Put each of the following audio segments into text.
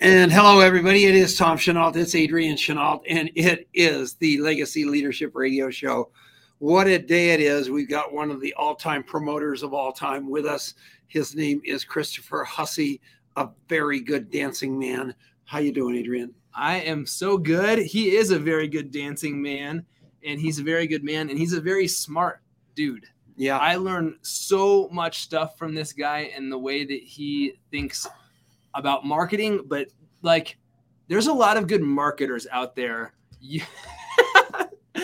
And hello, everybody. It is Tom Chenault. It's Adrian Chenault, and it is the Legacy Leadership Radio Show. What a day it is. We've got one of the all time promoters of all time with us. His name is Christopher Hussey, a very good dancing man. How you doing, Adrian? I am so good. He is a very good dancing man, and he's a very good man, and he's a very smart dude. Yeah. I learned so much stuff from this guy and the way that he thinks about marketing, but like there's a lot of good marketers out there. You,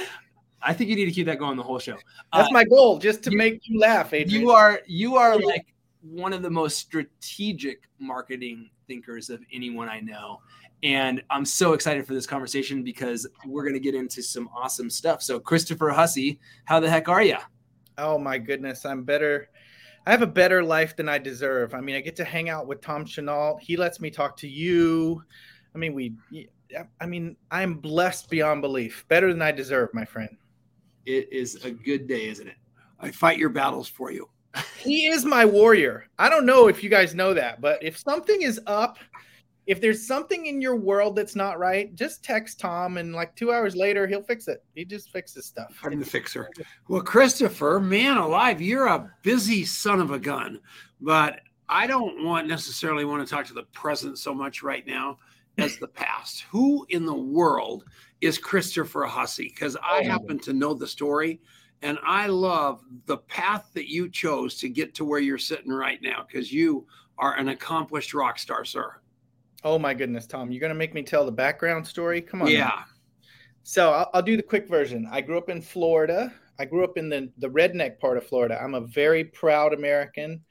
I think you need to keep that going the whole show. That's uh, my goal, just to you, make you laugh. Adrian. You are you are like one of the most strategic marketing thinkers of anyone I know. And I'm so excited for this conversation because we're going to get into some awesome stuff. So, Christopher Hussey, how the heck are you? Oh my goodness, I'm better. I have a better life than I deserve. I mean, I get to hang out with Tom Chenault. He lets me talk to you. I mean, we. I mean, I'm blessed beyond belief. Better than I deserve, my friend. It is a good day, isn't it? I fight your battles for you. he is my warrior. I don't know if you guys know that, but if something is up if there's something in your world that's not right, just text Tom, and like two hours later, he'll fix it. He just fixes stuff. I'm the fixer. Well, Christopher, man alive, you're a busy son of a gun, but I don't want necessarily want to talk to the present so much right now as the past. Who in the world is Christopher Hussey? Because I oh. happen to know the story. And I love the path that you chose to get to where you're sitting right now because you are an accomplished rock star, sir. Oh my goodness, Tom, you're gonna make me tell the background story? Come on. Yeah. Man. So I'll, I'll, do the quick version. I grew up in Florida. I grew up in the the redneck part of Florida. I'm a very proud American.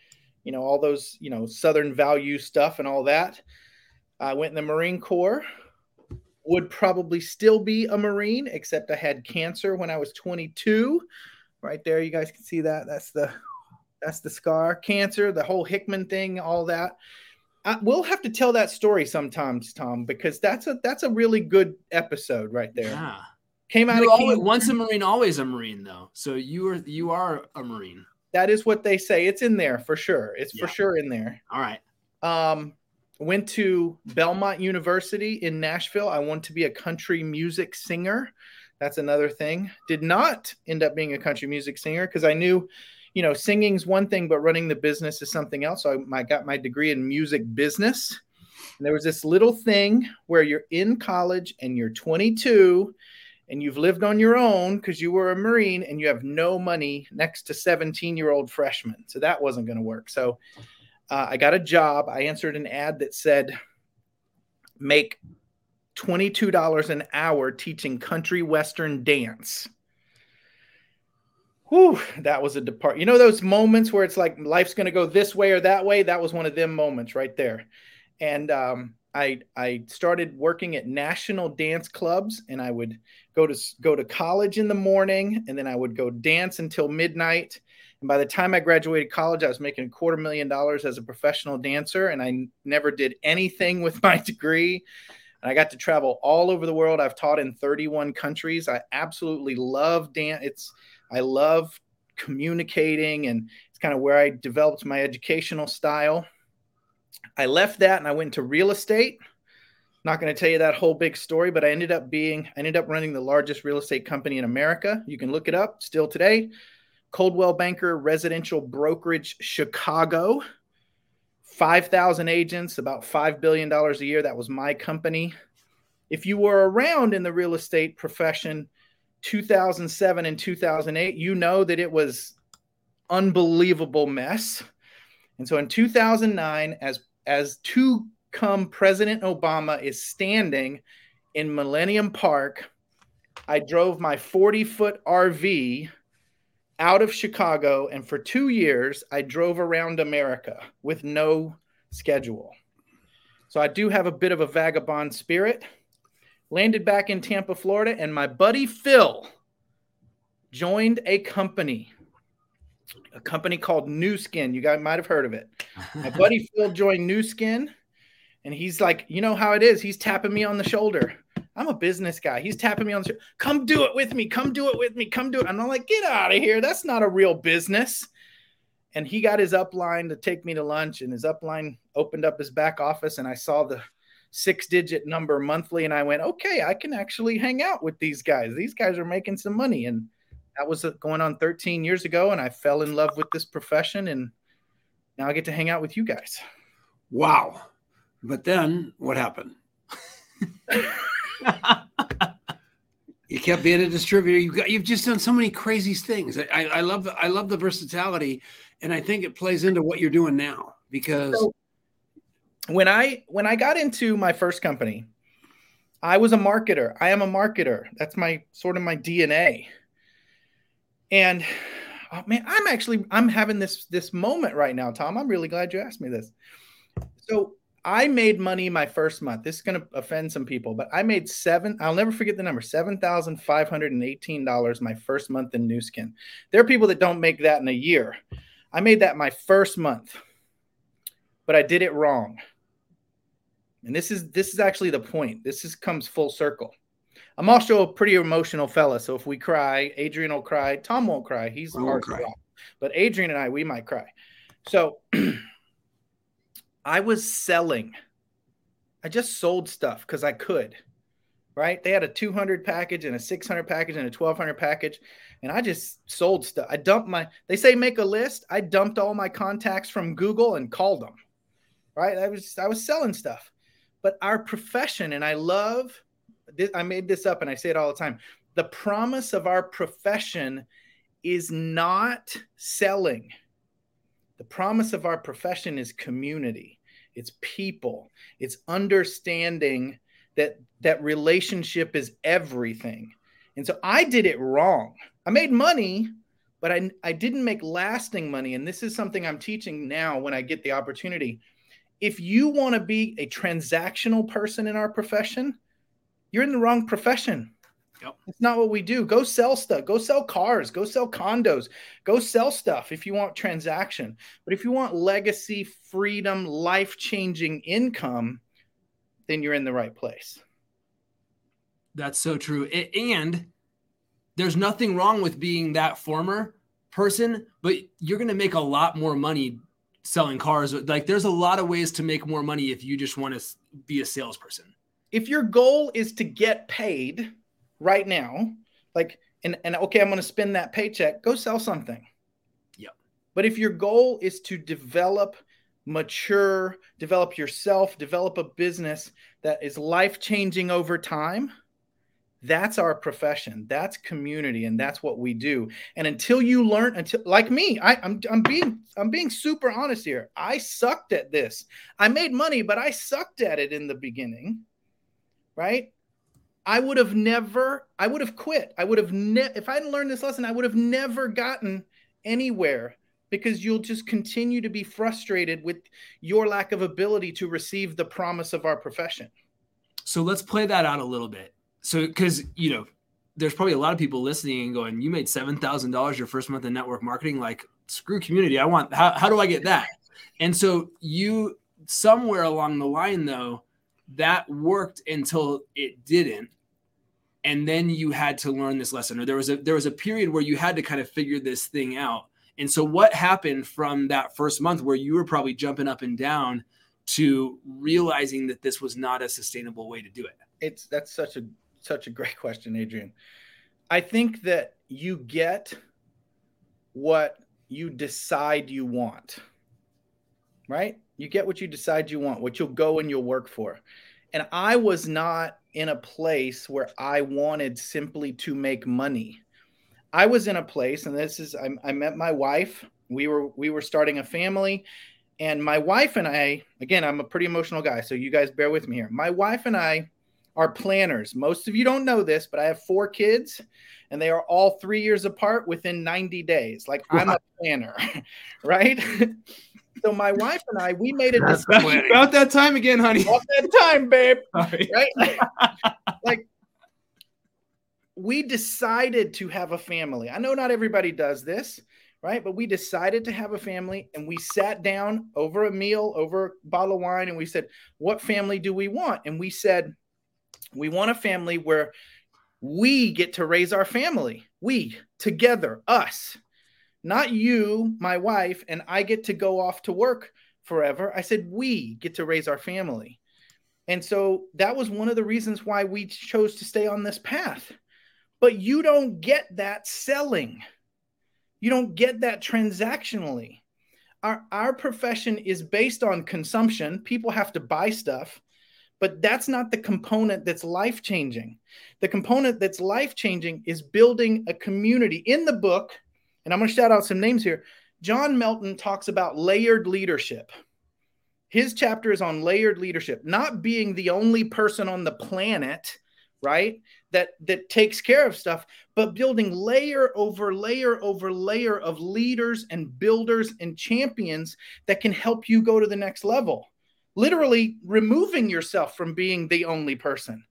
You know all those you know Southern value stuff and all that. I went in the Marine Corps. Would probably still be a Marine, except I had cancer when I was 22. Right there, you guys can see that. That's the that's the scar. Cancer, the whole Hickman thing, all that. I, we'll have to tell that story sometimes, Tom, because that's a that's a really good episode right there. Yeah, came out you of always, once a marine, always a marine, though. So you are you are a marine. That is what they say. It's in there for sure. It's yeah. for sure in there. All right. Um, went to Belmont University in Nashville. I want to be a country music singer. That's another thing. Did not end up being a country music singer because I knew you know, singing's one thing, but running the business is something else. So I, I got my degree in music business. And there was this little thing where you're in college and you're 22 and you've lived on your own because you were a Marine and you have no money next to 17 year old freshmen. So that wasn't going to work. So uh, I got a job. I answered an ad that said, make $22 an hour teaching country western dance whew, that was a depart. You know those moments where it's like life's going to go this way or that way. That was one of them moments right there. And um, I I started working at national dance clubs, and I would go to go to college in the morning, and then I would go dance until midnight. And by the time I graduated college, I was making a quarter million dollars as a professional dancer, and I never did anything with my degree. And I got to travel all over the world. I've taught in 31 countries. I absolutely love dance. It's I love communicating, and it's kind of where I developed my educational style. I left that and I went to real estate. Not going to tell you that whole big story, but I ended up being, I ended up running the largest real estate company in America. You can look it up still today. Coldwell Banker Residential Brokerage Chicago. 5,000 agents, about $5 billion a year. That was my company. If you were around in the real estate profession 2007 and 2008, you know that it was unbelievable mess. And so in 2009, as as to come President Obama is standing in Millennium Park, I drove my 40 foot RV out of Chicago, and for two years, I drove around America with no schedule. So I do have a bit of a vagabond spirit landed back in Tampa, Florida, and my buddy Phil joined a company, a company called Nu Skin. You guys might have heard of it. My buddy Phil joined Nu Skin, and he's like, you know how it is. He's tapping me on the shoulder. I'm a business guy. He's tapping me on the shoulder. Come do it with me. Come do it with me. Come do it. And I'm like, get out of here. That's not a real business. And he got his upline to take me to lunch, and his upline opened up his back office, and I saw the six digit number monthly. And I went, okay, I can actually hang out with these guys. These guys are making some money. And that was uh, going on 13 years ago. And I fell in love with this profession. And now I get to hang out with you guys. Wow. But then what happened? you kept being a distributor. You got you've just done so many crazy things. I, I love the I love the versatility, and I think it plays into what you're doing now because so when I when I got into my first company, I was a marketer. I am a marketer. That's my sort of my DNA. And oh man, I'm actually I'm having this this moment right now, Tom. I'm really glad you asked me this. So I made money my first month. This is going to offend some people, but I made seven. I'll never forget the number seven thousand five hundred and eighteen dollars my first month in Nu Skin. There are people that don't make that in a year. I made that my first month, but I did it wrong. And this is this is actually the point. This is comes full circle. I'm also a pretty emotional fella, so if we cry, Adrian will cry. Tom won't cry. He's hard cry. But Adrian and I, we might cry. So I was selling. I just sold stuff because I could. Right? They had a 200 package and a 600 package and a 1200 package, and I just sold stuff. I dumped my. They say make a list. I dumped all my contacts from Google and called them. Right? I was I was selling stuff, but our profession, and I love. This, I made this up, and I say it all the time. The promise of our profession is not selling the promise of our profession is community, it's people, it's understanding that that relationship is everything. And so I did it wrong. I made money, but I, I didn't make lasting money. And this is something I'm teaching now when I get the opportunity. If you want to be a transactional person in our profession, you're in the wrong profession. Yep. It's not what we do. Go sell stuff. Go sell cars. Go sell condos. Go sell stuff if you want transaction. But if you want legacy, freedom, life changing income, then you're in the right place. That's so true. And there's nothing wrong with being that former person, but you're going to make a lot more money selling cars. Like there's a lot of ways to make more money if you just want to be a salesperson. If your goal is to get paid, right now, like, and, and okay, I'm going to spend that paycheck, go sell something. Yeah. But if your goal is to develop, mature, develop yourself, develop a business that is life changing over time, that's our profession that's community and that's what we do and until you learn until like me I, I'm, I'm being i'm being super honest here i sucked at this i made money but i sucked at it in the beginning right I would have never, I would have quit. I would have, ne- if I hadn't learned this lesson, I would have never gotten anywhere because you'll just continue to be frustrated with your lack of ability to receive the promise of our profession. So let's play that out a little bit. So, because, you know, there's probably a lot of people listening and going, you made $7,000 your first month in network marketing. Like, screw community. I want, how, how do I get that? And so you, somewhere along the line, though, that worked until it didn't and then you had to learn this lesson or there was a there was a period where you had to kind of figure this thing out and so what happened from that first month where you were probably jumping up and down to realizing that this was not a sustainable way to do it it's that's such a such a great question adrian i think that you get what you decide you want right you get what you decide you want, what you'll go and you'll work for. And I was not in a place where I wanted simply to make money. I was in a place, and this is I, I met my wife. We were we were starting a family, and my wife and I, again, I'm a pretty emotional guy, so you guys bear with me here. My wife and I are planners. Most of you don't know this, but I have four kids, and they are all three years apart within 90 days. Like I'm a planner, right? So my wife and I, we made a decision about that time again, honey. About that time, babe. Right? Like, like we decided to have a family. I know not everybody does this, right? But we decided to have a family and we sat down over a meal, over a bottle of wine, and we said, What family do we want? And we said, We want a family where we get to raise our family. We together, us not you, my wife, and I get to go off to work forever. I said, we get to raise our family. And so that was one of the reasons why we chose to stay on this path. But you don't get that selling. You don't get that transactionally. Our, our profession is based on consumption. People have to buy stuff, but that's not the component that's life changing. The component that's life changing is building a community. In the book, and I'm going to shout out some names here, John Melton talks about layered leadership. His chapter is on layered leadership, not being the only person on the planet, right? That that takes care of stuff, but building layer over layer over layer of leaders and builders and champions that can help you go to the next level. Literally removing yourself from being the only person.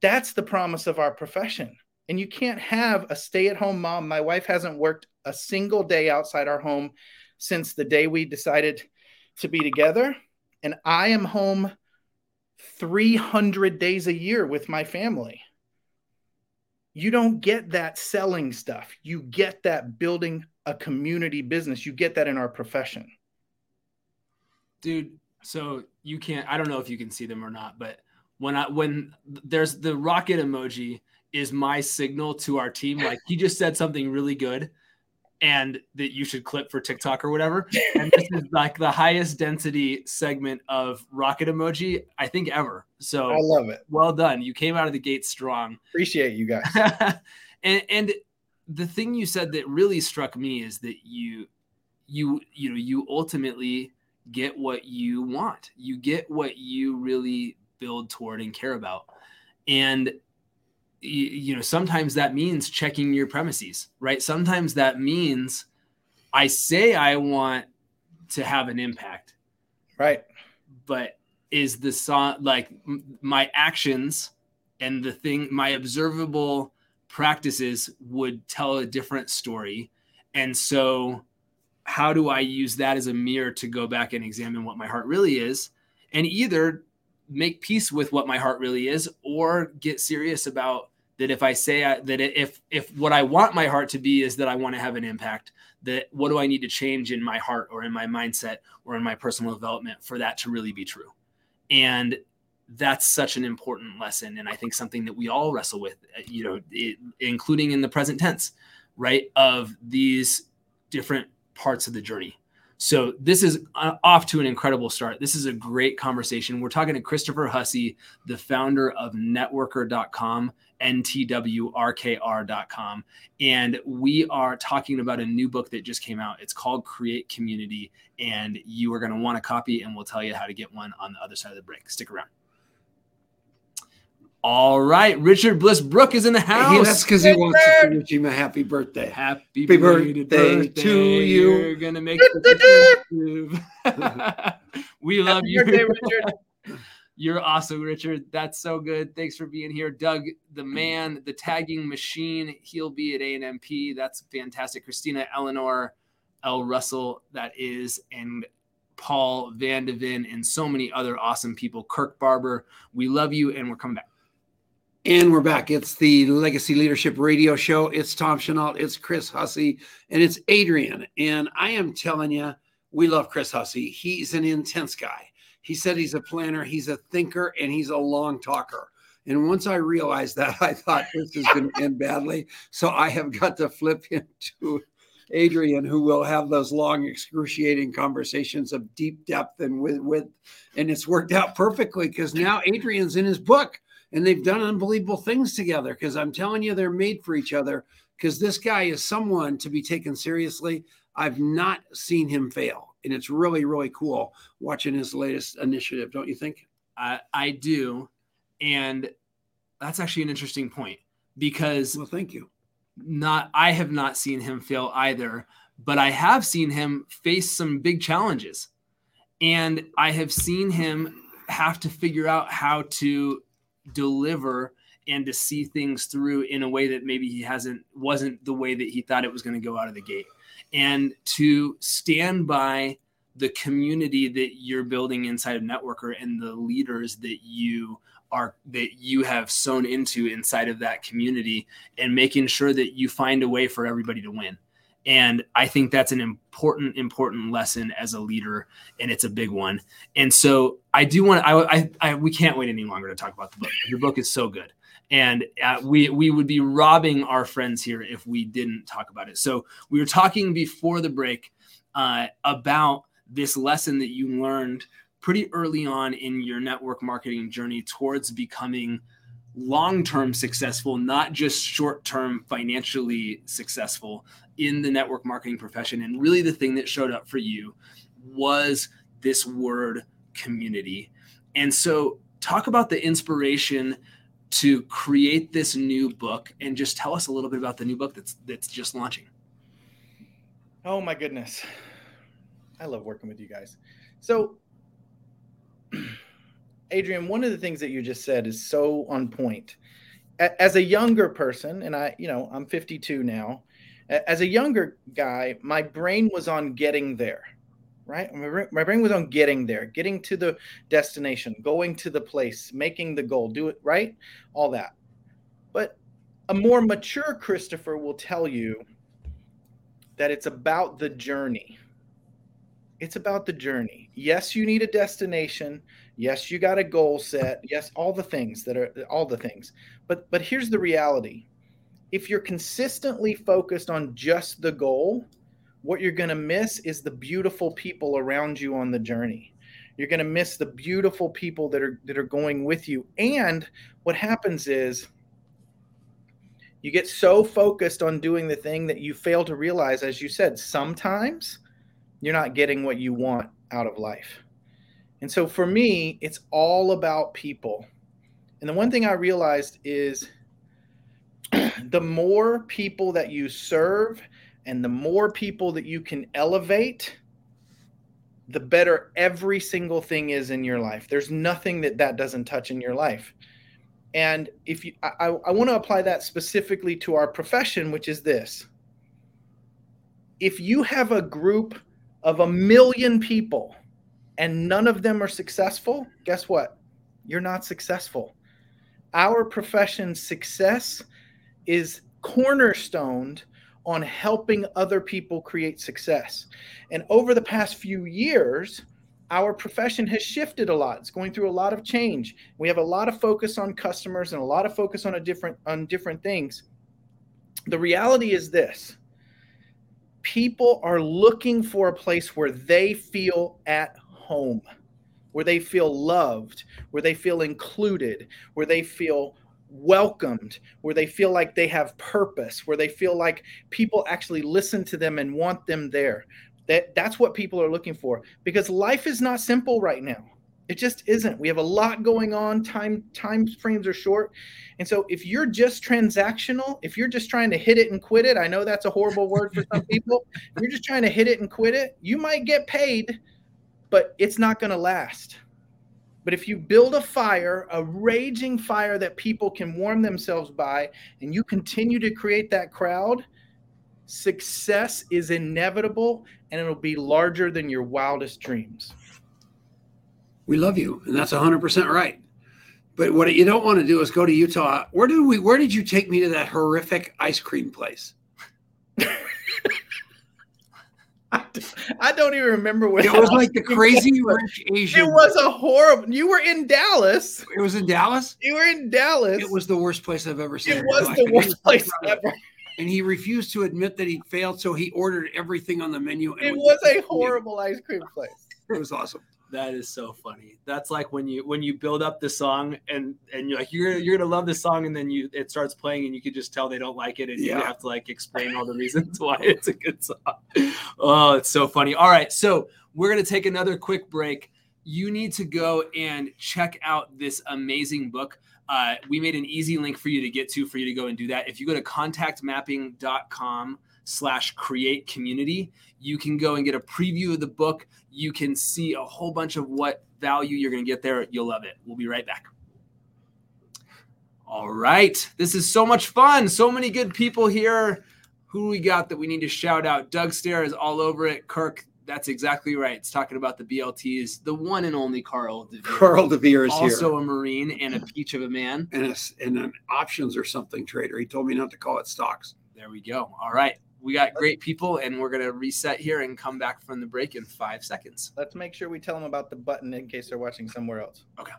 That's the promise of our profession. And you can't have a stay at home mom. My wife hasn't worked a single day outside our home since the day we decided to be together. And I am home 300 days a year with my family. You don't get that selling stuff. You get that building a community business. You get that in our profession. Dude, so you can't I don't know if you can see them or not, but when I when there's the rocket emoji is my signal to our team like he just said something really good and that you should clip for TikTok or whatever. And this is like the highest density segment of rocket emoji I think ever. So I love it. Well done. You came out of the gate strong. Appreciate you guys. and and the thing you said that really struck me is that you you you know you ultimately get what you want. You get what you really build toward and care about. And you know sometimes that means checking your premises right sometimes that means i say i want to have an impact right but is the song like my actions and the thing my observable practices would tell a different story and so how do i use that as a mirror to go back and examine what my heart really is and either make peace with what my heart really is or get serious about that if I say I, that if if what I want my heart to be is that I want to have an impact, that what do I need to change in my heart or in my mindset or in my personal development for that to really be true? And that's such an important lesson, and I think something that we all wrestle with, uh, you know, it, including in the present tense, right? Of these different parts of the journey. So this is uh, off to an incredible start. This is a great conversation. We're talking to Christopher Hussey, the founder of networker.com ntwrkr.com. And we are talking about a new book that just came out. It's called Create Community. And you are going to want a copy, and we'll tell you how to get one on the other side of the break. Stick around. All right, Richard Bliss Brooke is in the house. Hey, that's because he wants to wish him a happy birthday. Happy, happy birthday, birthday, to you. You're gonna make the We love happy you, birthday, Richard. You're awesome, Richard. That's so good. Thanks for being here. Doug, the man, the tagging machine. He'll be at A&MP. That's fantastic. Christina Eleanor L. Russell, that is, and Paul Vandevin, and so many other awesome people. Kirk Barber, we love you, and we're coming back. And we're back. It's the Legacy Leadership Radio Show. It's Tom Chenault, it's Chris Hussey, and it's Adrian. And I am telling you, we love Chris Hussey. He's an intense guy. He said he's a planner, he's a thinker, and he's a long talker. And once I realized that, I thought this is going to end badly. So I have got to flip him to Adrian, who will have those long, excruciating conversations of deep depth and with with. And it's worked out perfectly because now Adrian's in his book and they've done unbelievable things together. Because I'm telling you, they're made for each other. Because this guy is someone to be taken seriously. I've not seen him fail and it's really really cool watching his latest initiative don't you think i, I do and that's actually an interesting point because well thank you not i have not seen him fail either but i have seen him face some big challenges and i have seen him have to figure out how to deliver and to see things through in a way that maybe he hasn't wasn't the way that he thought it was going to go out of the gate. And to stand by the community that you're building inside of networker and the leaders that you are that you have sewn into inside of that community and making sure that you find a way for everybody to win And I think that's an important, important lesson as a leader, and it's a big one. And so I do want to. I, I, I we can't wait any longer to talk about the book. Your book is so good, and uh, we we would be robbing our friends here if we didn't talk about it. So we were talking before the break uh, about this lesson that you learned pretty early on in your network marketing journey towards becoming long-term successful not just short-term financially successful in the network marketing profession and really the thing that showed up for you was this word community and so talk about the inspiration to create this new book and just tell us a little bit about the new book that's that's just launching oh my goodness i love working with you guys so Adrian, one of the things that you just said is so on point. As a younger person, and I, you know, I'm 52 now. As a younger guy, my brain was on getting there, right? My brain was on getting there, getting to the destination, going to the place, making the goal, do it right, all that. But a more mature Christopher will tell you that it's about the journey. It's about the journey. Yes, you need a destination. Yes, you got a goal set. Yes, all the things that are all the things. But but here's the reality. If you're consistently focused on just the goal, what you're going to miss is the beautiful people around you on the journey. You're going to miss the beautiful people that are that are going with you. And what happens is you get so focused on doing the thing that you fail to realize as you said, sometimes you're not getting what you want out of life. And so for me, it's all about people. And the one thing I realized is the more people that you serve and the more people that you can elevate, the better every single thing is in your life. There's nothing that that doesn't touch in your life. And if you, I, I want to apply that specifically to our profession, which is this. If you have a group of a million people and none of them are successful, guess what? You're not successful. Our profession's success is cornerstoned on helping other people create success. And over the past few years, our profession has shifted a lot. It's going through a lot of change. We have a lot of focus on customers and a lot of focus on a different on different things. The reality is this. People are looking for a place where they feel at home, where they feel loved, where they feel included, where they feel welcomed, where they feel like they have purpose, where they feel like people actually listen to them and want them there. That that's what people are looking for because life is not simple right now. It just isn't. We have a lot going on. Time time frames are short. And so if you're just transactional, if you're just trying to hit it and quit it, I know that's a horrible word for some people. If you're just trying to hit it and quit it, you might get paid but it's not going to last. But if you build a fire, a raging fire that people can warm themselves by, and you continue to create that crowd, success is inevitable and it'll be larger than your wildest dreams. We love you, and that's 100% right. But what you don't want to do is go to Utah. Where did we where did you take me to that horrific ice cream place? I don't even remember what it was like the crazy rich Asian. It was a horrible. You were in Dallas. It was in Dallas. You were in Dallas. It was the worst place I've ever seen. It was the worst place ever. And he refused to admit that he failed, so he ordered everything on the menu. it was a horrible ice cream place. It was awesome. That is so funny. That's like when you when you build up the song and and you're like you're you're gonna love the song and then you it starts playing and you can just tell they don't like it and yeah. you have to like explain all the reasons why it's a good song. Oh, it's so funny. All right, so we're gonna take another quick break. You need to go and check out this amazing book. Uh, we made an easy link for you to get to for you to go and do that. If you go to contactmapping.com slash create community, you can go and get a preview of the book. You can see a whole bunch of what value you're going to get there. You'll love it. We'll be right back. All right. This is so much fun. So many good people here. Who we got that we need to shout out? Doug Stair is all over it. Kirk, that's exactly right. It's talking about the BLTs. The one and only Carl DeVere. Carl DeVere is also here. Also a Marine and a peach of a man. And, a, and an options or something trader. He told me not to call it stocks. There we go. All right we got great people, and we're gonna reset here and come back from the break in five seconds. Let's make sure we tell them about the button in case they're watching somewhere else. Okay.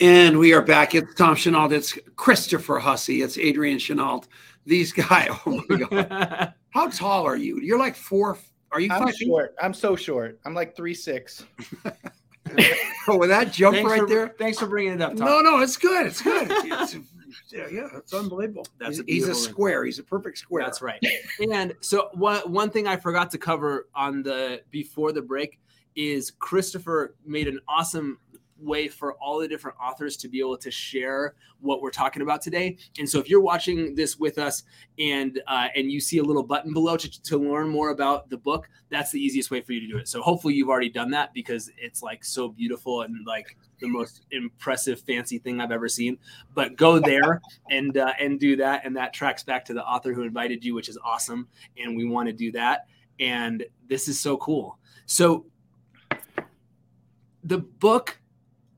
And we are back. It's Tom Chenault. It's Christopher Hussey. It's Adrian Chenault. These guys. Oh my god! How tall are you? You're like four. Are you? I'm five feet? short. I'm so short. I'm like three six. Oh, with that jump thanks right for, there. Thanks for bringing it up, Tom. No, no, it's good. It's good. It's, it's- yeah, yeah, it's unbelievable. That's he's, a he's a square. He's a perfect square. That's right. And so one one thing I forgot to cover on the before the break is Christopher made an awesome way for all the different authors to be able to share what we're talking about today. And so if you're watching this with us and uh, and you see a little button below to, to learn more about the book, that's the easiest way for you to do it. So hopefully you've already done that because it's like so beautiful and like the most impressive fancy thing I've ever seen. But go there and uh, and do that, and that tracks back to the author who invited you, which is awesome. And we want to do that. And this is so cool. So the book,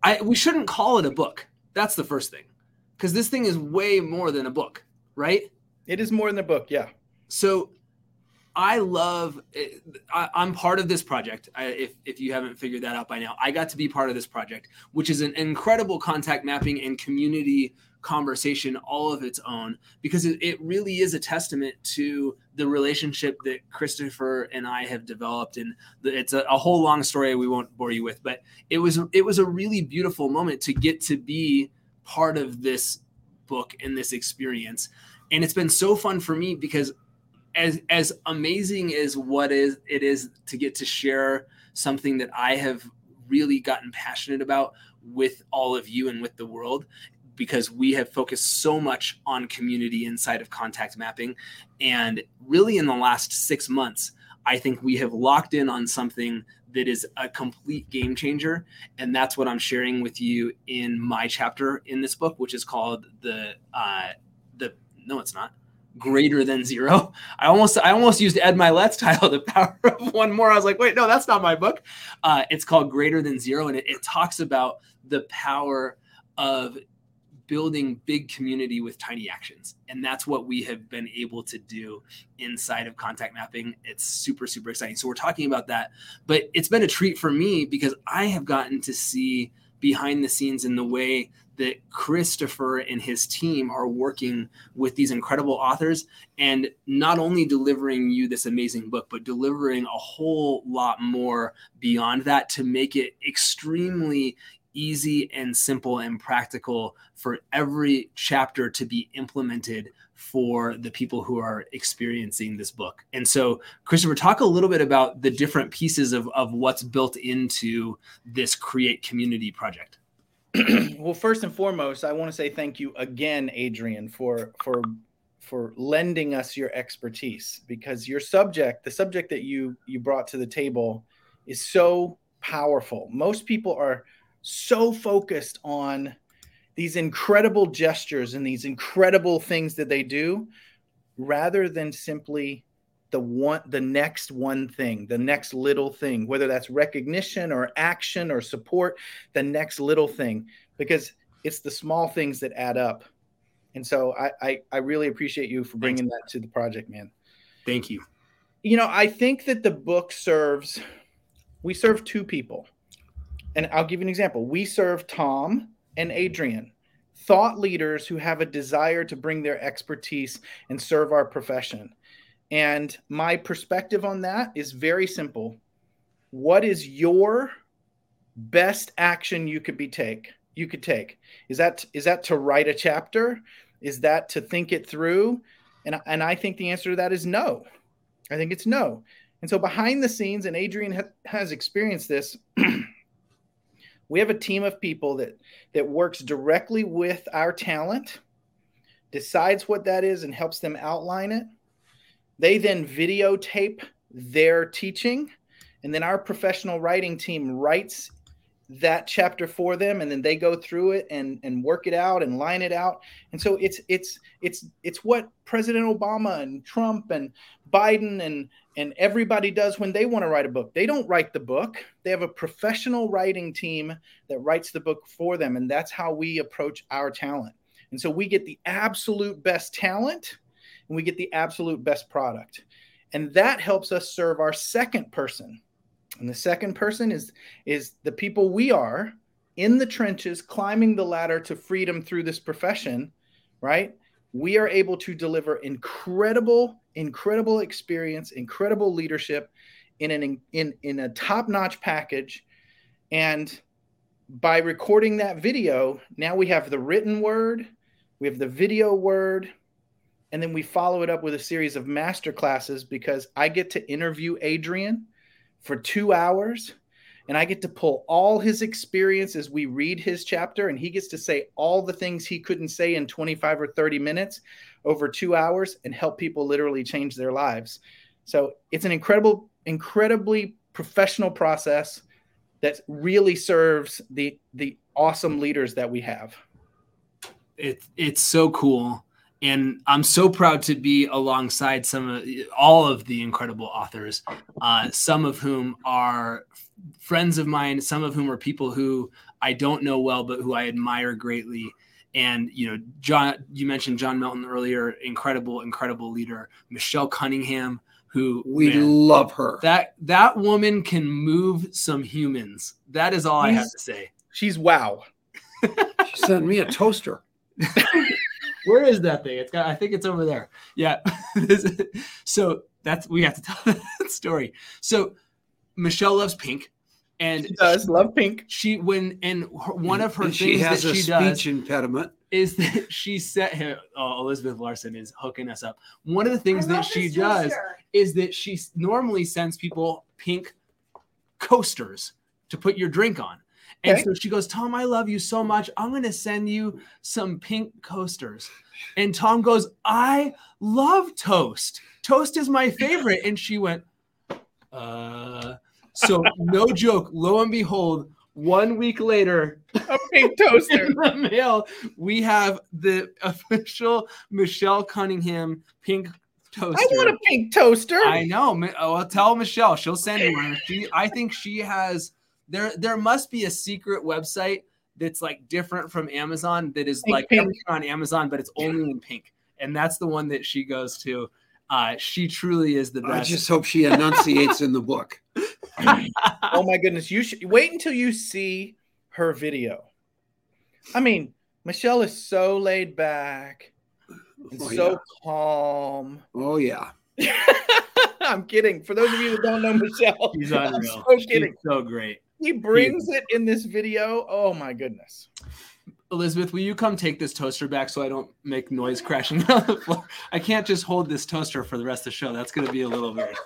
I we shouldn't call it a book. That's the first thing, because this thing is way more than a book, right? It is more than a book. Yeah. So I love. Eh, I, I'm part of this project. I, if if you haven't figured that out by now, I got to be part of this project, which is an incredible contact mapping and community conversation all of its own because it, it really is a testament to the relationship that christopher and i have developed. And it's a, a whole long story we won't bore you with but it was it was a really beautiful moment to get to be part of this book and this experience. And it's been so fun for me because as as amazing as what is it is to get to share something that I have really gotten passionate about with all of you and with the world because we have focused so much on community inside of contact mapping and really in the last 6 months I think we have locked in on something that is a complete game changer and that's what I'm sharing with you in my chapter in this book which is called the uh the no it's not greater than zero. I almost I almost used Ed Mylett's title, The Power of One More. I was like, wait, no, that's not my book. Uh, it's called Greater Than Zero, and it, it talks about the power of building big community with tiny actions. And that's what we have been able to do inside of contact mapping. It's super, super exciting. So we're talking about that. But it's been a treat for me because I have gotten to see behind the scenes in the way that Christopher and his team are working with these incredible authors and not only delivering you this amazing book, but delivering a whole lot more beyond that to make it extremely easy and simple and practical for every chapter to be implemented for the people who are experiencing this book. And so, Christopher, talk a little bit about the different pieces of, of what's built into this Create Community project. well, first and foremost, I want to say thank you again, Adrian, for for for lending us your expertise because your subject, the subject that you you brought to the table, is so powerful. Most people are so focused on these incredible gestures and these incredible things that they do rather than simply the one the next one thing the next little thing whether that's recognition or action or support the next little thing because it's the small things that add up. And so i i, I really appreciate you for bringing Thanks. that to the project man. Thank you. You know i think that the book serves we serve two people and i'll give you an example we serve tom and adrian thought leaders who have a desire to bring their expertise and serve our profession and my perspective on that is very simple. What is your best action you could be take? You could take. Is that is that to write a chapter? Is that to think it through? And and I think the answer to that is no. I think it's no. And so behind the scenes, and Adrian ha- has experienced this. we have a team of people that that works directly with our talent, decides what that is, and helps them outline it. They then videotape their teaching, and then our professional writing team writes that chapter for them and then they go through it and and work it out and line it out and so it's it's it's it's what president obama and trump and biden and and everybody does when they want to write a book they don't write the book they have a professional writing team that writes the book for them and that's how we approach our talent and so we get the absolute best talent and we get the absolute best product. And that helps us serve our second person. And the second person is is the people we are in the trenches climbing the ladder to freedom through this profession, right? We are able to deliver incredible incredible experience, incredible leadership in an in in a top-notch package and by recording that video, now we have the written word, we have the video word, and then we follow it up with a series of master classes because I get to interview Adrian for two hours and I get to pull all his experience as we read his chapter, and he gets to say all the things he couldn't say in 25 or 30 minutes over two hours and help people literally change their lives. So it's an incredible, incredibly professional process that really serves the the awesome leaders that we have. It, it's so cool and I'm so proud to be alongside some of all of the incredible authors, uh, some of whom are friends of mine, some of whom are people who I don't know well, but who I admire greatly. And you know, John, you mentioned John Melton earlier, incredible, incredible leader. Michelle Cunningham, who we man, love her. That that woman can move some humans. That is all she's, I have to say. She's wow. she sent me a toaster. Where is that thing? It's got. I think it's over there. Yeah. so that's we have to tell that story. So Michelle loves pink, and she does she, love pink. She when and her, one of her and things she has that a she speech does impediment is that she set him. Oh, Elizabeth Larson is hooking us up. One of the things that she does is that she normally sends people pink coasters to put your drink on. And okay. so she goes, Tom, I love you so much. I'm going to send you some pink coasters. And Tom goes, I love toast. Toast is my favorite. And she went, uh, so no joke. Lo and behold, one week later, a pink toaster in the mail, we have the official Michelle Cunningham pink toaster. I want a pink toaster. I know. I'll tell Michelle. She'll send you one. She, I think she has there there must be a secret website that's like different from Amazon that is pink, like pink. everything on Amazon, but it's only in pink. And that's the one that she goes to. Uh, she truly is the best. I just hope she enunciates in the book. oh my goodness. You should wait until you see her video. I mean, Michelle is so laid back and oh, so yeah. calm. Oh yeah. I'm kidding. For those of you that don't know Michelle, she's unreal. I'm so kidding. She's so great. He brings it in this video. Oh my goodness. Elizabeth, will you come take this toaster back so I don't make noise crashing on the floor? I can't just hold this toaster for the rest of the show. That's going to be a little bit.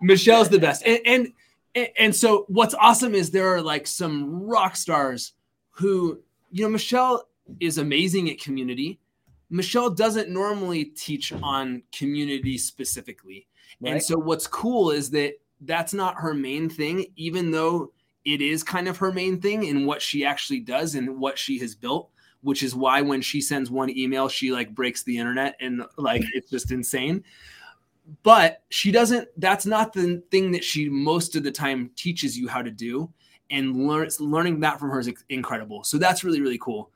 Michelle's the best, and, and and so what's awesome is there are like some rock stars who you know Michelle is amazing at community. Michelle doesn't normally teach on community specifically, right. and so what's cool is that that's not her main thing, even though it is kind of her main thing in what she actually does and what she has built which is why when she sends one email she like breaks the internet and like it's just insane. But she doesn't that's not the thing that she most of the time teaches you how to do. And learn, learning that from her is incredible. So that's really really cool.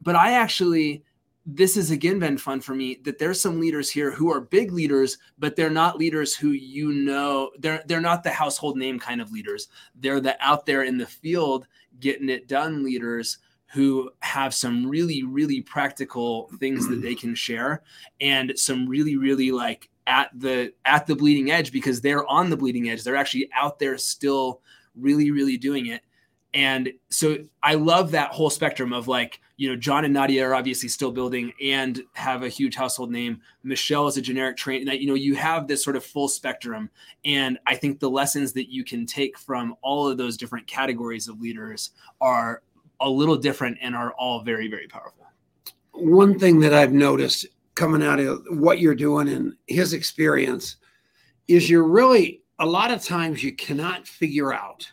But i actually this has again been fun for me that there's some leaders here who are big leaders but they're not leaders who you know they're they're not the household name kind of leaders. They're the out there in the field getting it done leaders who have some really really practical things that they can share and some really really like at the at the bleeding edge because they're on the bleeding edge. They're actually out there still really really doing it. And so I love that whole spectrum of like, you know, John and Nadia are obviously still building and have a huge household name. Michelle is a generic train you know, you have this sort of full spectrum. And I think the lessons that you can take from all of those different categories of leaders are a little different and are all very, very powerful. One thing that I've noticed coming out of what you're doing and his experience is you're really, a lot of times you cannot figure out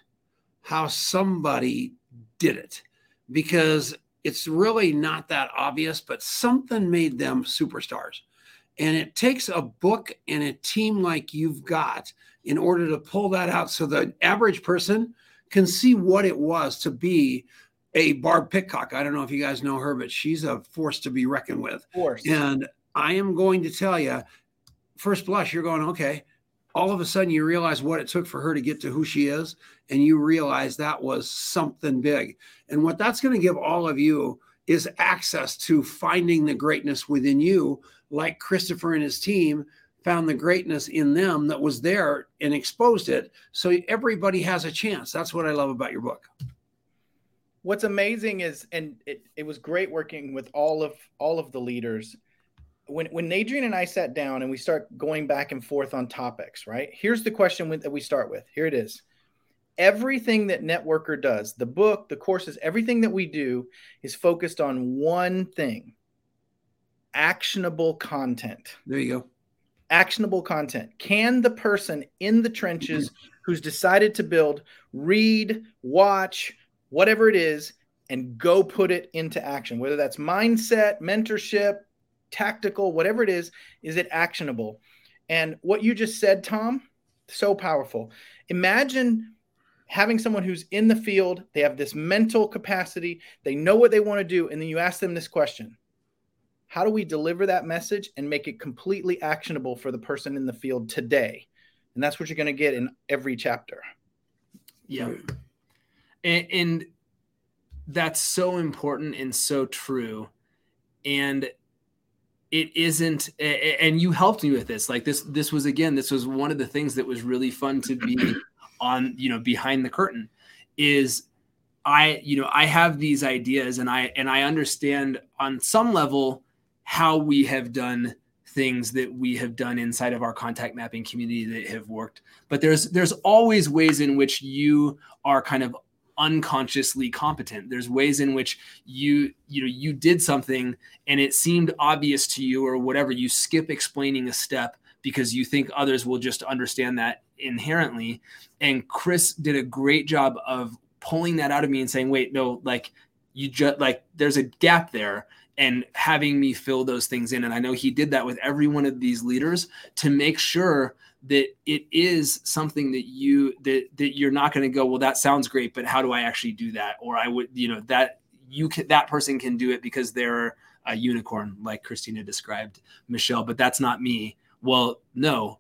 how somebody did it because it's really not that obvious, but something made them superstars. And it takes a book and a team like you've got in order to pull that out so the average person can see what it was to be a Barb Pitcock. I don't know if you guys know her, but she's a force to be reckoned with. Force. And I am going to tell you, first blush, you're going, okay. All of a sudden, you realize what it took for her to get to who she is, and you realize that was something big. And what that's going to give all of you is access to finding the greatness within you, like Christopher and his team found the greatness in them that was there and exposed it. So everybody has a chance. That's what I love about your book. What's amazing is, and it, it was great working with all of all of the leaders. When when Adrian and I sat down and we start going back and forth on topics, right? Here's the question that we start with. Here it is. Everything that networker does the book the courses everything that we do is focused on one thing actionable content. There you go. Actionable content. Can the person in the trenches who's decided to build read watch whatever it is and go put it into action? Whether that's mindset mentorship tactical whatever it is is it actionable and what you just said tom so powerful imagine having someone who's in the field, they have this mental capacity, they know what they want to do, and then you ask them this question How do we deliver that message and make it completely actionable for the person in the field today? And that's what you're going to get in every chapter. Yeah. And, and that's so important and so true. And it isn't and you helped me with this like this this was again this was one of the things that was really fun to be on you know behind the curtain is i you know i have these ideas and i and i understand on some level how we have done things that we have done inside of our contact mapping community that have worked. But there's there's always ways in which you are kind of unconsciously competent there's ways in which you you know you did something and it seemed obvious to you or whatever you skip explaining a step because you think others will just understand that inherently. And Chris did a great job of pulling that out of me and saying, wait, no, like you just like there's a gap there and having me fill those things in. And I know he did that with every one of these leaders to make sure that it is something that you that that you're not going to go, well, that sounds great, but how do I actually do that? Or I would, you know, that you can that person can do it because they're a unicorn, like Christina described Michelle, but that's not me. Well, no,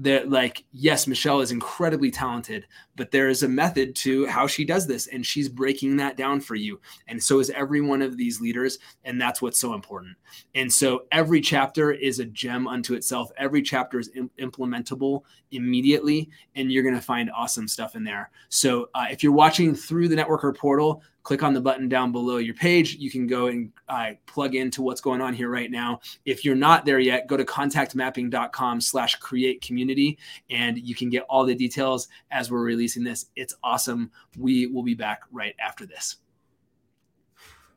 that like yes michelle is incredibly talented but there is a method to how she does this and she's breaking that down for you. And so is every one of these leaders and that's what's so important. And so every chapter is a gem unto itself. Every chapter is Im- implementable immediately and you're going to find awesome stuff in there. So uh, if you're watching through the networker portal click on the button down below your page. You can go and uh, plug into what's going on here right now. If you're not there yet, go to contactmapping.com slash create community and you can get all the details as we're releasing this. It's awesome. We will be back right after this.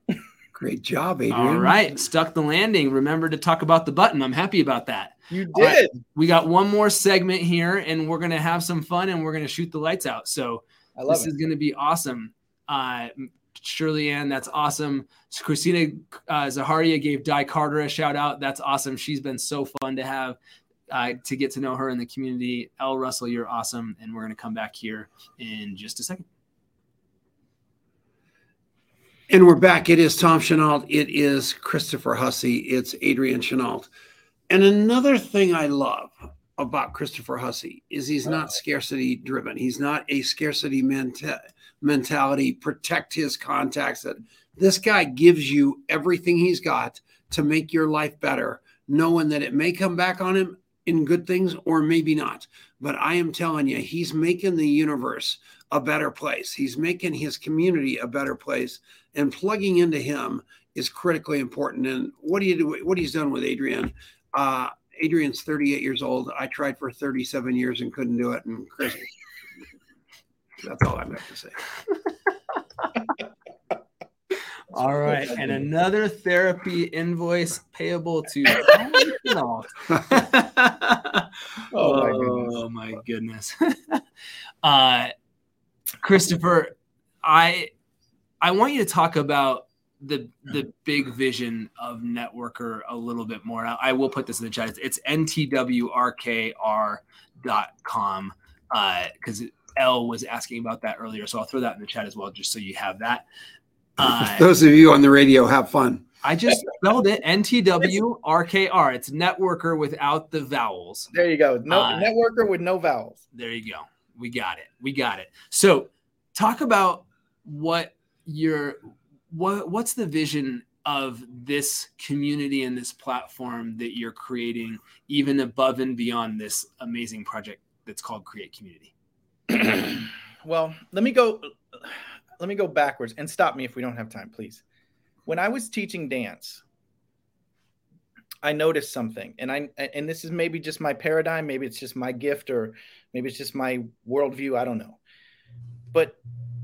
Great job, Adrian. All right. Stuck the landing. Remember to talk about the button. I'm happy about that. You did. Right. We got one more segment here and we're going to have some fun and we're going to shoot the lights out. So this it. is going to be awesome. Uh, Shirley Ann, that's awesome. Christina uh, Zaharia gave Di Carter a shout out. That's awesome. She's been so fun to have uh, to get to know her in the community. L. Russell, you're awesome. And we're going to come back here in just a second. And we're back. It is Tom Chenault. It is Christopher Hussey. It's Adrian Chenault. And another thing I love about Christopher Hussey is he's not scarcity driven. He's not a scarcity mentality mentality, protect his contacts. That this guy gives you everything he's got to make your life better, knowing that it may come back on him in good things or maybe not. But I am telling you, he's making the universe a better place. He's making his community a better place, and plugging into him is critically important. And what do you do? What he's done with Adrian? Uh, Adrian's 38 years old. I tried for 37 years and couldn't do it. And Chris that's all I have to say. all right, and another therapy invoice payable to. oh, oh my goodness, uh, Christopher, I I want you to talk about the the big vision of networker a little bit more. I, I will put this in the chat. It's, it's ntwrkr.com because uh, L was asking about that earlier, so I'll throw that in the chat as well, just so you have that. Uh, Those of you on the radio, have fun. I just spelled it N T W R K R. It's networker without the vowels. There you go. No Uh, networker with no vowels. There you go. We got it. We got it. So, talk about what your what what's the vision of this community and this platform that you're creating even above and beyond this amazing project that's called Create Community. well, let me go let me go backwards and stop me if we don't have time, please. When I was teaching dance, I noticed something, and I and this is maybe just my paradigm, maybe it's just my gift, or maybe it's just my worldview. I don't know. But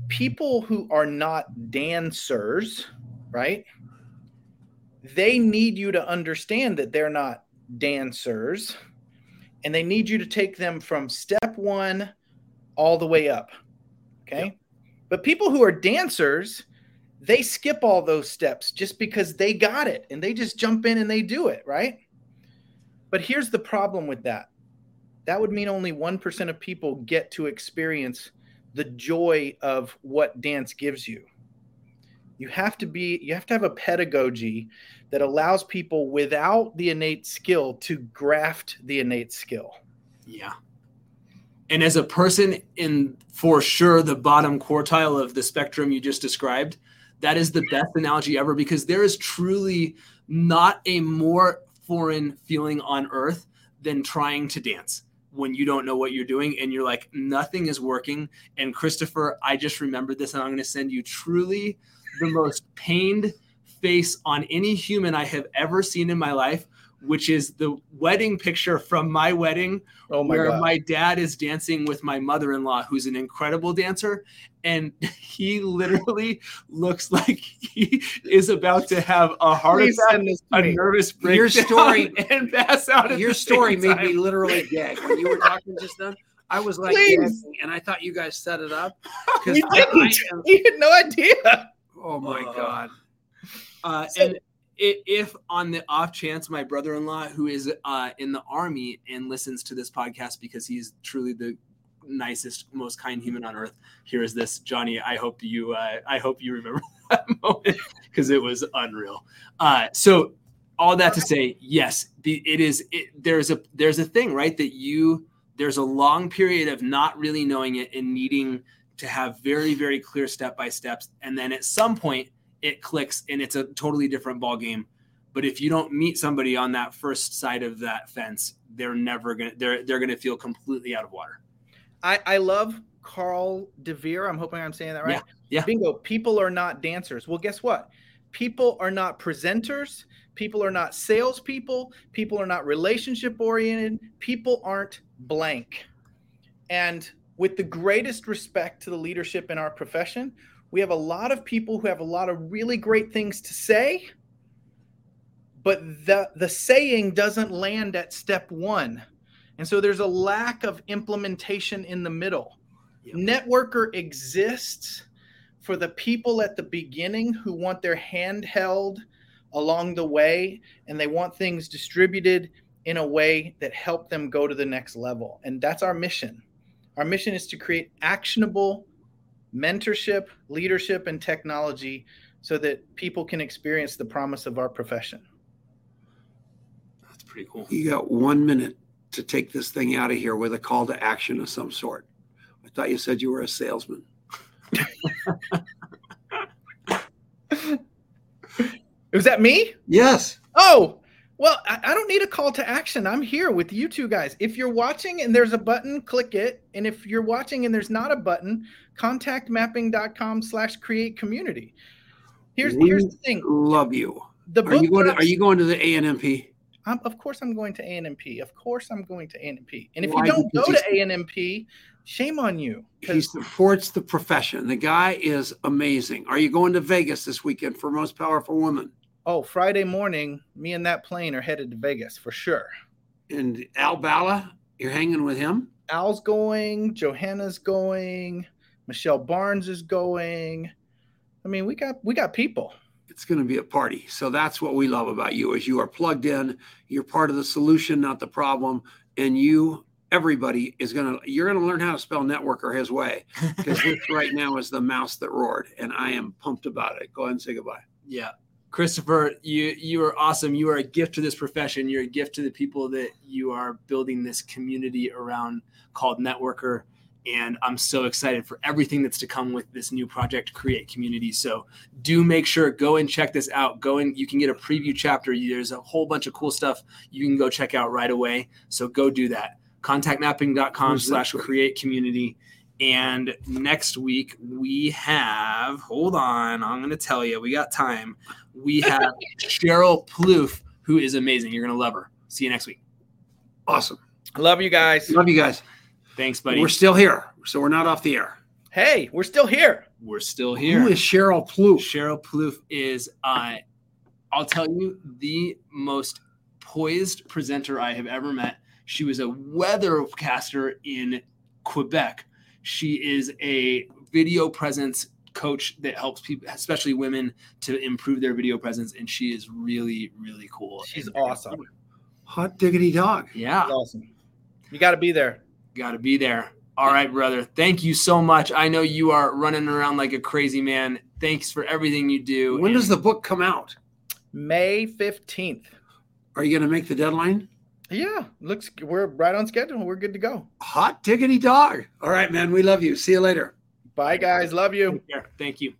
people who are not dancers, right? They need you to understand that they're not dancers, and they need you to take them from step one all the way up. Okay. Yep. But people who are dancers, they skip all those steps just because they got it and they just jump in and they do it, right? But here's the problem with that that would mean only 1% of people get to experience the joy of what dance gives you. You have to be, you have to have a pedagogy that allows people without the innate skill to graft the innate skill. Yeah. And as a person in for sure the bottom quartile of the spectrum you just described, that is the best analogy ever because there is truly not a more foreign feeling on earth than trying to dance when you don't know what you're doing and you're like nothing is working and Christopher I just remembered this and I'm going to send you truly the most pained face on any human I have ever seen in my life which is the wedding picture from my wedding Oh my where God. my dad is dancing with my mother-in-law who's an incredible dancer and he literally looks like he is about to have a heart Please attack this a me. nervous breakdown Your story- and pass out Your story same made me literally gag when you were talking just then. I was like, gagging, and I thought you guys set it up. 'cause We I- I didn't. am- We had no idea. oh my Uh, god! Uh, So- and i- if on the off chance my brother-in-law who is uh, in the army and listens to this podcast because he's truly the nicest most kind human on earth. Here is this. Johnny i hope you uh, i hope you remember that moment because it was unreal. Uh, so all that to say yes it is it, there's a there's a thing right that you there's a long period of not really knowing it and needing to have very very clear step by steps and then at some point it clicks and it's a totally different ball game but if you don't meet somebody on that first side of that fence they're never gonna they're they're gonna feel completely out of water I, I love Carl DeVere. I'm hoping I'm saying that right. Yeah, yeah. Bingo. People are not dancers. Well, guess what? People are not presenters. People are not salespeople. People are not relationship oriented. People aren't blank. And with the greatest respect to the leadership in our profession, we have a lot of people who have a lot of really great things to say, but the the saying doesn't land at step one. And so there's a lack of implementation in the middle. Yep. Networker exists for the people at the beginning who want their hand held along the way and they want things distributed in a way that help them go to the next level. And that's our mission. Our mission is to create actionable mentorship, leadership, and technology so that people can experience the promise of our profession. that's pretty cool You got one minute to take this thing out of here with a call to action of some sort. I thought you said you were a salesman. Was that me? Yes. Oh, well, I, I don't need a call to action. I'm here with you two guys. If you're watching and there's a button, click it. And if you're watching and there's not a button, contactmapping.com slash create community. Here's We here's the thing. Love you. The Are you going to, are you going to the ANMP? I'm, of course I'm going to ANMP. Of course I'm going to ANMP. And if Why? you don't go to ANMP, shame on you. He supports the profession. The guy is amazing. Are you going to Vegas this weekend for Most Powerful Woman? oh, Friday morning, me and that plane are headed to Vegas for sure. And Al Bala, you're hanging with him? Al's going, Johanna's going, Michelle Barnes is going. I mean, we got we got people. It's going to be a party. So that's what we love about you is you are plugged in. You're part of the solution, not the problem. And you, everybody is going to, you're going to learn how to spell networker his way because this right now is the mouse that roared. And I am pumped about it. Go ahead and say goodbye. Yeah. Christopher, you you are awesome. You are a gift to this profession. You're a gift to the people that you are building this community around called Networker. And I'm so excited for everything that's to come with this new project, Create Community. So do make sure go and check this out. Go and you can get a preview chapter. There's a whole bunch of cool stuff you can go check out right away. So go do that. Contactmapping.com slash create community. And next week we have, hold on, I'm going to tell you, we got time. We have Cheryl Plouffe, who is amazing. You're going to love her. See you next week. Awesome. Love you guys. Love you guys. Thanks, buddy. We're still here, so we're not off the air. Hey, we're still here. We're still here. Who is Cheryl Plouffe? Cheryl Plouffe is, uh, I'll tell you, the most poised presenter I have ever met. She was a weathercaster in Quebec. She is a video presence coach that helps people, especially women, to improve their video presence. And she is really, really cool. She's And- awesome. Hot diggity dog. Yeah, Awesome. You got to be there. Got to be there. All right, brother. Thank you so much. I know you are running around like a crazy man. Thanks for everything you do. When does the book come out? May 15th. Are you going to make the deadline? Yeah, looks we're right on schedule. We're good to go. Hot diggity dog. All right, man. We love you. See you later. Bye guys. Love you. Take. Thank you.